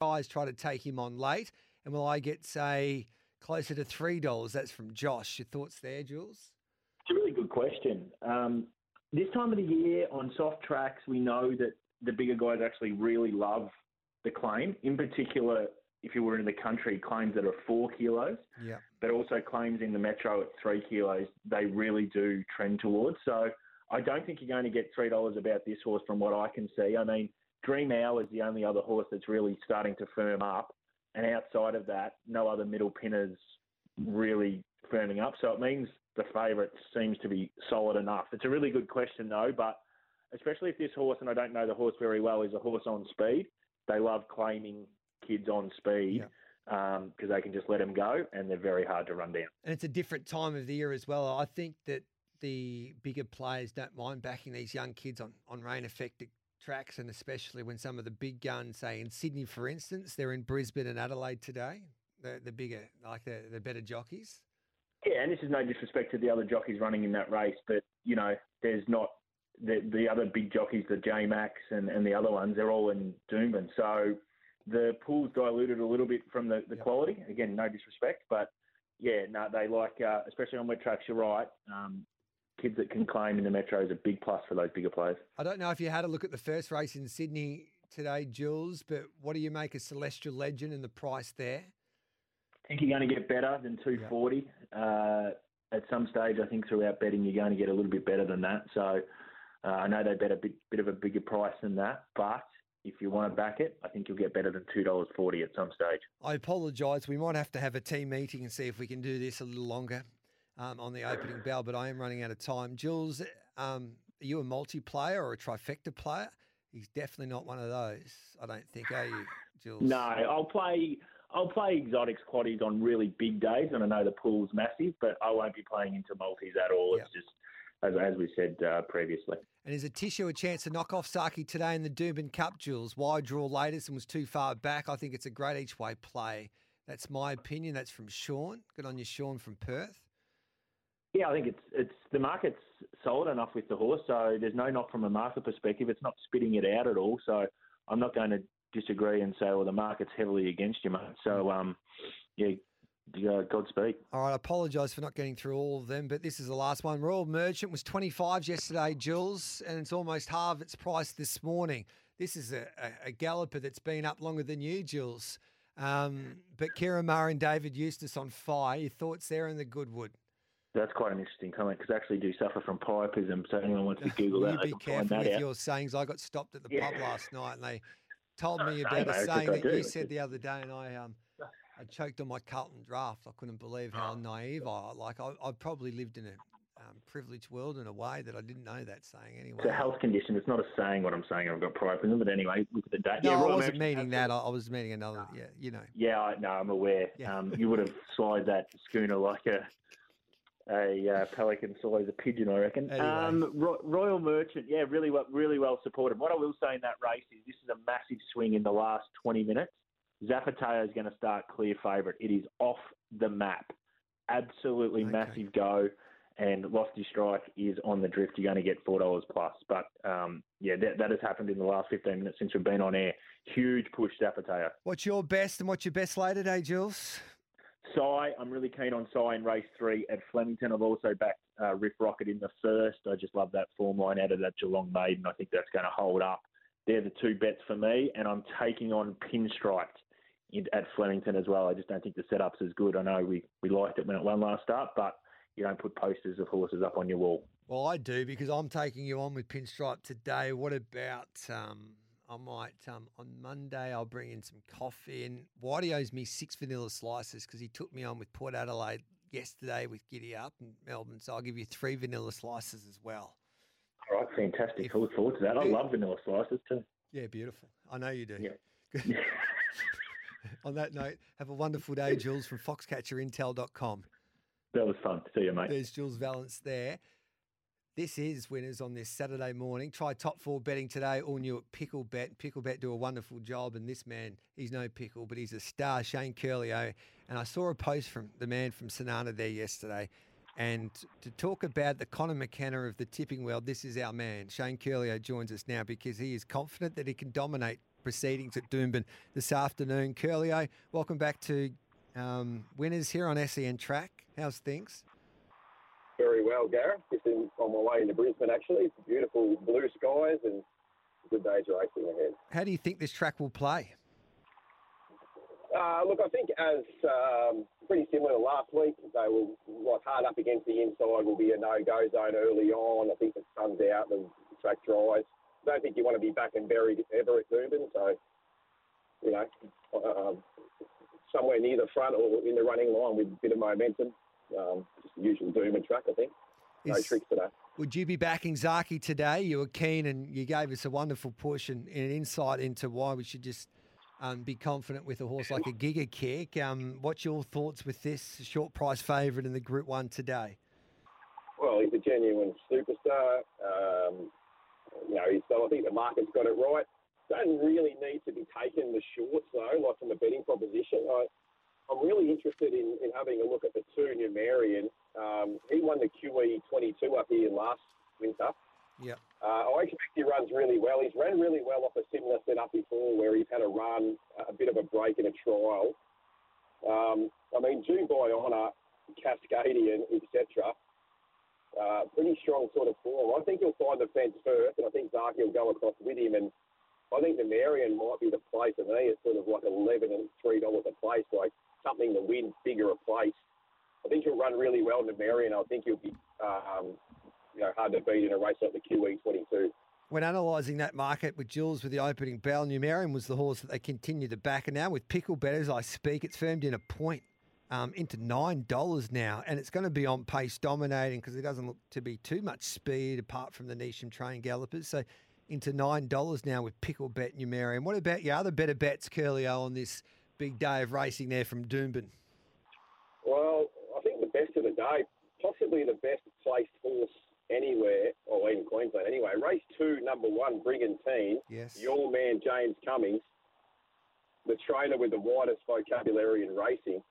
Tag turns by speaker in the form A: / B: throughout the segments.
A: Guys try to take him on late, and will I get, say, closer to $3? That's from Josh. Your thoughts there, Jules?
B: It's a really good question. Um, this time of the year on soft tracks, we know that the bigger guys actually really love the claim. In particular, if you were in the country, claims that are four kilos,
A: Yeah.
B: but also claims in the metro at three kilos, they really do trend towards. So I don't think you're going to get three dollars about this horse from what I can see. I mean, Dream Hour is the only other horse that's really starting to firm up, and outside of that, no other middle pinners really firming up. So it means the favourite seems to be solid enough. It's a really good question though, but especially if this horse, and I don't know the horse very well, is a horse on speed. They love claiming kids on speed because um, they can just let them go, and they're very hard to run down.
A: And it's a different time of the year as well. I think that the bigger players don't mind backing these young kids on, on rain affected tracks, and especially when some of the big guns, say in Sydney, for instance, they're in Brisbane and Adelaide today. The, the bigger, like the, the better jockeys.
B: Yeah, and this is no disrespect to the other jockeys running in that race, but you know, there's not the the other big jockeys, the J Max and, and the other ones, they're all in Doomben. So the pool's diluted a little bit from the, the quality. Again, no disrespect, but yeah, no, they like, uh, especially on wet tracks. You're right. Um, kids that can claim in the metro is a big plus for those bigger players.
A: I don't know if you had a look at the first race in Sydney today, Jules, but what do you make of Celestial Legend and the price there?
B: I think you're going to get better than 240. Uh, at some stage, I think throughout betting, you're going to get a little bit better than that. So uh, I know they bet a bit, bit of a bigger price than that, but if you want to back it, I think you'll get better than $2.40 at some stage.
A: I apologise. We might have to have a team meeting and see if we can do this a little longer um, on the opening bell, but I am running out of time. Jules, um, are you a multiplayer or a trifecta player? He's definitely not one of those. I don't think, are you, Jules?
B: No, I'll play. I'll play exotics quaddies on really big days, and I know the pool's massive, but I won't be playing into multis at all. It's just as, as we said uh, previously.
A: And is a tissue a chance to knock off Zaaki today in the Doomben Cup, Jules? Wide draw latest and was too far back. I think it's a great each way play. That's my opinion. That's from Sean. Good on you, Sean from Perth.
B: Yeah, I think it's it's the market's solid enough with the horse, so there's no knock from a market perspective. It's not spitting it out at all. So I'm not going to disagree and say, well, the market's heavily against you, mate. So um, yeah, Godspeed.
A: All right, I apologise for not getting through all of them, but this is the last one. Royal Merchant was 25 yesterday, Jules, and it's almost half its price this morning. This is a, a, a galloper that's been up longer than you, Jules. Um, but Kira Murray and David Eustace on fire. Your thoughts there in the Goodwood?
B: That's quite an interesting comment because I actually do suffer from priapism. So anyone wants to Google
A: you
B: that, they
A: be
B: can find
A: careful with
B: out.
A: your sayings. I got stopped at the
B: Yeah.
A: pub last night and they told me about
B: know,
A: a saying that you said the other day and I um I choked on my Carlton draft. I couldn't believe how naive I like I, I probably lived in a um, privileged world in a way that I didn't know that saying anyway.
B: It's a health condition. It's not a saying what I'm saying. I've got priapism, but anyway, look at the date.
A: No,
B: yeah,
A: I wasn't meaning that. I, I was meaning another. Yeah, you know.
B: Yeah, I, no, I'm aware. Um, you would have slid that schooner like a a uh, pelican swallows a pigeon, I reckon.
A: Anyway.
B: Um, Ro- Royal Merchant, yeah, really well, really well supported. What I will say in that race is this is a massive swing in the last 20 minutes. Zapateo is going to start clear favourite. It is off the map. Absolutely massive go. And Lofty Strike is on the drift. You're going to get four dollars plus. But um, yeah, that, that has happened in the last 15 minutes since we've been on air. Huge push, Zapateo.
A: What's your best and what's your best lay today, Jules?
B: Psy, I'm really keen on Psy in race three at Flemington. I've also backed uh, Riff Rocket in the first. I just love that form line out of that Geelong maiden. I think that's going to hold up. They're the two bets for me, and I'm taking on Pinstriped in, at Flemington as well. I just don't think the setup's as good. I know we, we liked it when it won last start, but you don't put posters of horses up on your wall.
A: Well, I do because I'm taking you on with Pinstripe today. What about um, I might um, on Monday I'll bring in some coffee and Whitey owes me six vanilla slices because he took me on with Port Adelaide yesterday with Giddy Up in Melbourne. So I'll give you three vanilla slices as well.
B: All right, fantastic. I look forward to that. I love vanilla slices too.
A: Yeah, beautiful. I know you do.
B: Yeah.
A: On that note, have a wonderful day, Jules, from foxcatcherintel.com.
B: That was fun. To see you, mate.
A: There's Jules Valence there. This is winners on this Saturday morning. Try top four betting today, all new at Picklebet. Picklebet do a wonderful job, and this man, he's no pickle, but he's a star, Shane Ciurleo. And I saw a post from the man from Sanana there yesterday. And to talk about the Conor McKenna of the tipping world, this is our man. Shane Ciurleo joins us now because he is confident that he can dominate proceedings at Doomben this afternoon. Ciurleo, welcome back to um, winners here on SEN Track. How's things?
C: Well, Gareth. Just in, on my way into Brisbane, actually. It's beautiful blue skies and good days racing ahead.
A: How do you think this track will play?
C: Uh, look, I think as um, pretty similar to last week, they will like hard up against the inside. Will be a no-go zone early on. I think the sun's out, the track dries. I don't think you want to be back and buried ever at Doomben, so you know, uh, somewhere near the front or in the running line with a bit of momentum. Um, just the usual Doomben track, I think. No
A: Is-
C: tricks today.
A: Would you be backing Zaaki today? You were keen and you gave us a wonderful push and, and an insight into why we should just um, be confident with a horse like a Giga Kick. Um, what's your thoughts with this short price favourite in the Group 1 today?
C: Well, he's a genuine superstar. Um, you know, he's, I think the market's got it right. Don't really need to be taken the shorts though, like from a betting proposition. I, I'm really interested in, in having a look at the two Numerian. Um, he won the QE 22 up here last winter.
A: Yep.
C: Uh, I expect he runs really well. He's ran really well off a similar setup before, where he's had a run, a bit of a break in a trial. Um, I mean, June by Honour, Cascadian, etc. Uh, pretty strong sort of form. I think he'll find the fence first, and I think Zaaki will go across with him. And I think the Marion might be the play for me. It's sort of like eleven and three dollars a place, like something to win, bigger a place. I think he'll run really well in the Marion. I think he'll be, um, you know, hard to beat in a race like the QE twenty two.
A: When analysing that market with Jules with the opening bell, Numerian was the horse that they continue to back. And now with Pickle Bet as I speak, it's firmed in a point um, into $9 now. And it's going to be on pace dominating because it doesn't look to be too much speed apart from the Neasham train gallopers. So into $9 now with Pickle Bet Numerian. What about your other better bets, Ciurleo, on this big day of racing there from Doomben?
C: Well, I think the best of the day, possibly the best placed horse anywhere, or in Queensland anyway. Race two, number one, Brigantine.
A: Yes.
C: Your man James Cummings, the trainer with the widest vocabulary in racing.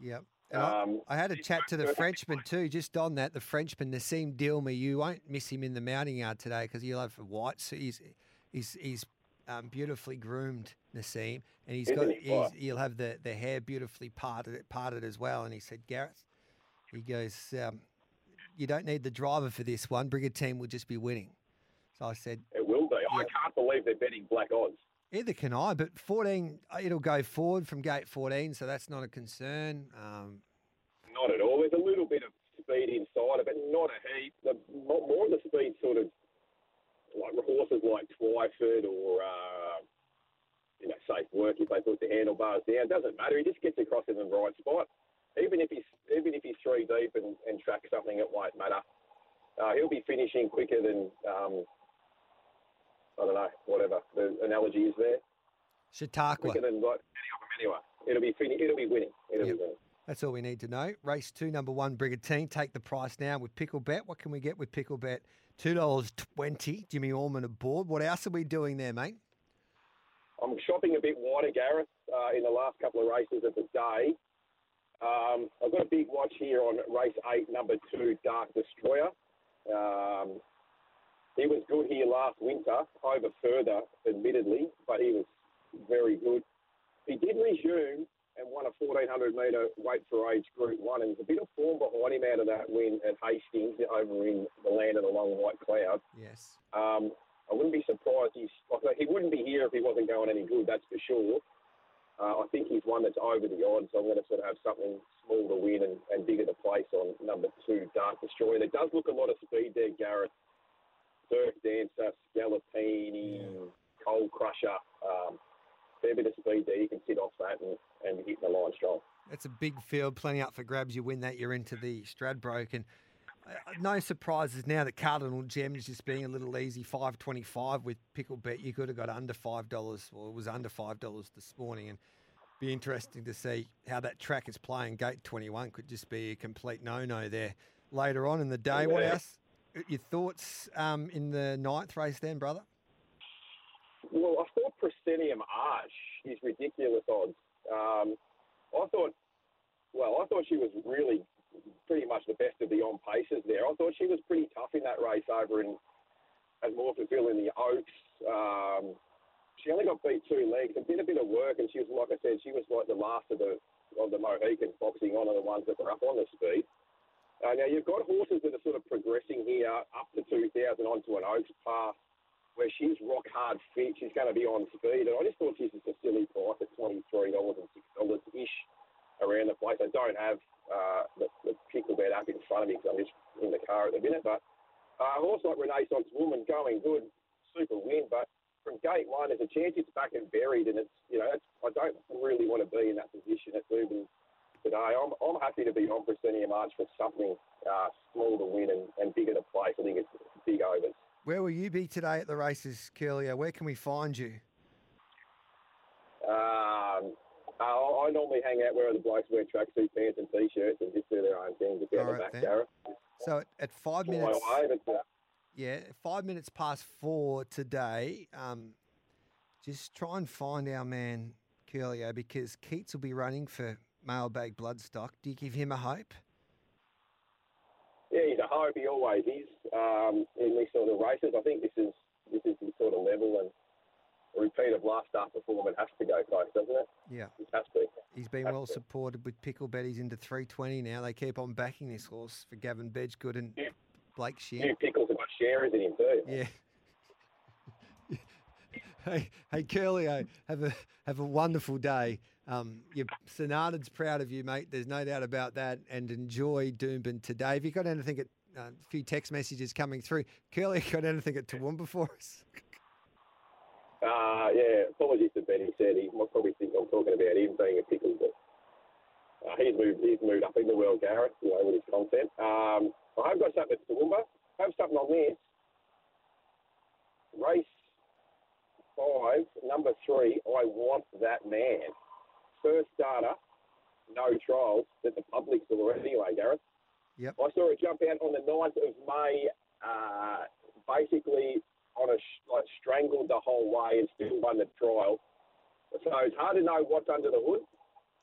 A: Yep. I-
C: Um,
A: I had a chat to the Frenchman too, just on that. The Frenchman, Nassim Dilma, you won't miss him in the mounting yard today because he'll have white. So he's he's he's um, beautifully groomed, Nassim, and he's got
C: he?
A: he's, he'll have the, the hair beautifully parted parted as well. And he said, Gareth, he goes, um, you don't need the driver for this one. Brigantine will just be winning. So I said,
C: It will be. I can't believe they're betting black odds.
A: Either can I, but 14, uh, it'll go forward from gate 14, so that's not a concern. Um,
C: Not at all. There's a little bit of speed inside of it, not a heap. The, more of the speed sort of like horses like Twyford or uh, you know Safe Work if they put the handlebars down. Doesn't matter. He just gets across in the right spot. Even if he's even if he's three deep and, and tracks something, it won't matter. Uh, he'll be finishing quicker than um, I don't know whatever the analogy is there.
A: Chautauqua.
C: Quicker than like anyway. It'll be fin- it'll be winning. It'll
A: yep.
C: be winning.
A: That's all we need to know. Race two, number one, Brigantine. Take the price now with Picklebet. What can we get with Picklebet? $2.20, Jimmy Orman aboard. What else are we doing there, mate?
C: I'm shopping a bit wider, Gareth, uh, in the last couple of races of the day. Um, I've got a big watch here on race eight, number two, Dark Destroyer. Um, he was good here last winter, over further, admittedly, but he was very good. He did resume and won a 1400 metre weight for age Group One, and there's a bit of form behind him out of that win at Hastings over in the land of the long white cloud.
A: Yes.
C: Um, I wouldn't be surprised. He's, like, he wouldn't be here if he wasn't going any good, that's for sure. Uh, I think he's one that's over the odds, so I'm going to sort of have something small to win and, and bigger to place on number two, Dark Destroyer. There does look a lot of speed there, Gareth. Dirk Dancer, Scalapini, Coal Crusher. Um, fair bit of speed there. You can sit off that and, and hit the line strong.
A: That's a big field, plenty up for grabs. You win that, you're into the Stradbroke. And uh, no surprises now that Cardinal Gems just being a little easy, five twenty-five with Pickle Bet. You could have got under five dollars, or it was under five dollars this morning. And be interesting to see how that track is playing. Gate 21 could just be a complete no-no there later on in the day. What else? Your thoughts um, in the ninth race then, brother?
C: Well, I Proscenium Arch is ridiculous odds. Um, I thought, well, I thought she was really pretty much the best of the on paces there. I thought she was pretty tough in that race over in at Morphettville in the Oaks. Um, she only got beat two legs and did a bit of work, and she was like I said, she was like the last of the of the Mohicans boxing on, and the ones that were up on the speed. Uh, now you've got horses that are sort of progressing here up to 2,000 onto an Oaks path where she's rock hard fit. She's going to be on speed. And I just thought she's just a silly price at $23 and $6 ish around the place. I don't have uh, the, the pickle bet up in front of me because I'm just in the car at the minute. But uh, horse like Renaissance Woman going good, super win. But from gate one, there's a chance it's back and buried. And it's, you know, it's, I don't really want to be in that position at Doomben today. I'm, I'm happy to be on Proscenium Arch for something uh, small to win and, and bigger to place. I think it's big overs.
A: Where will you be today at the races, Ciurleo? Where can we find you?
C: Um, I, I normally hang out where the blokes wear tracksuit pants and t-shirts and just do their own thing just down
A: All
C: the
A: right
C: back,
A: then. So at, at five minutes,
C: uh,
A: yeah, five minutes past four today. Um, just try and find our man Ciurleo because Keats will be running for mailbag bloodstock. Do you give him a hope?
C: Yeah, he's a hope. He always is um, in these sort of races. I think this is this is his sort of level, and a repeat of last start performance has to go close, doesn't it?
A: Yeah,
C: It has to.
A: he's been well supported with pickle betties into three twenty now. They keep on backing this horse for Gavin Bedggood and
C: Yeah.
A: Blake Shear.
C: New pickles have got sharers in him too.
A: Yeah. Hey, hey, Ciurleo, have a have a wonderful day. Um, your Sonata's proud of you, mate. There's no doubt about that. And enjoy Doomben today. Have you got anything at uh, a few text messages coming through? Ciurleo, got anything at Toowoomba for us?
C: Uh, yeah, apologies to Ben. He said he might probably think I'm talking about him being a pickle, but uh, he's moved he's moved up in the world, Gareth, you know, with his content. Um, I have got something to Toowoomba. Have something on this. Race five, number three, I want that man. First starter, no trials, that the public saw anyway, Gareth.
A: Yep.
C: I saw it jump out on the 9th of May, uh, basically on a sh- like strangled the whole way and still won the trial. So it's hard to know what's under the hood,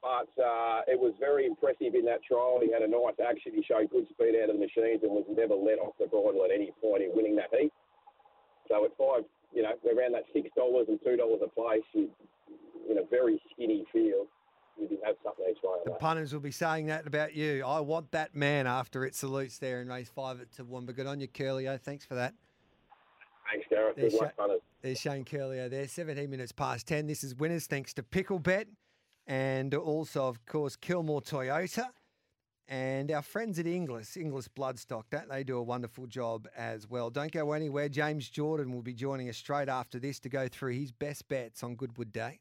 C: but uh, it was very impressive in that trial. He had a nice action. He showed good speed out of the machines and was never let off the bridle at any point in winning that heat. So at five, you know, we're around that six dollars and two dollars a place, you, in a very skinny field, you did have something each way.
A: The punters will be saying that about you. I want that man after it salutes there in race five at Toowoomba. Good on you, Ciurleo. Thanks for that.
C: Thanks, Gareth.
A: There's
C: Good
A: Sha-. There's Shane Ciurleo there. 17 minutes past 10. This is winners thanks to Picklebet and also, of course, Kilmore Toyota and our friends at Inglis, Inglis Bloodstock. That they do a wonderful job as well. Don't go anywhere. James Jordan will be joining us straight after this to go through his best bets on Goodwood Day.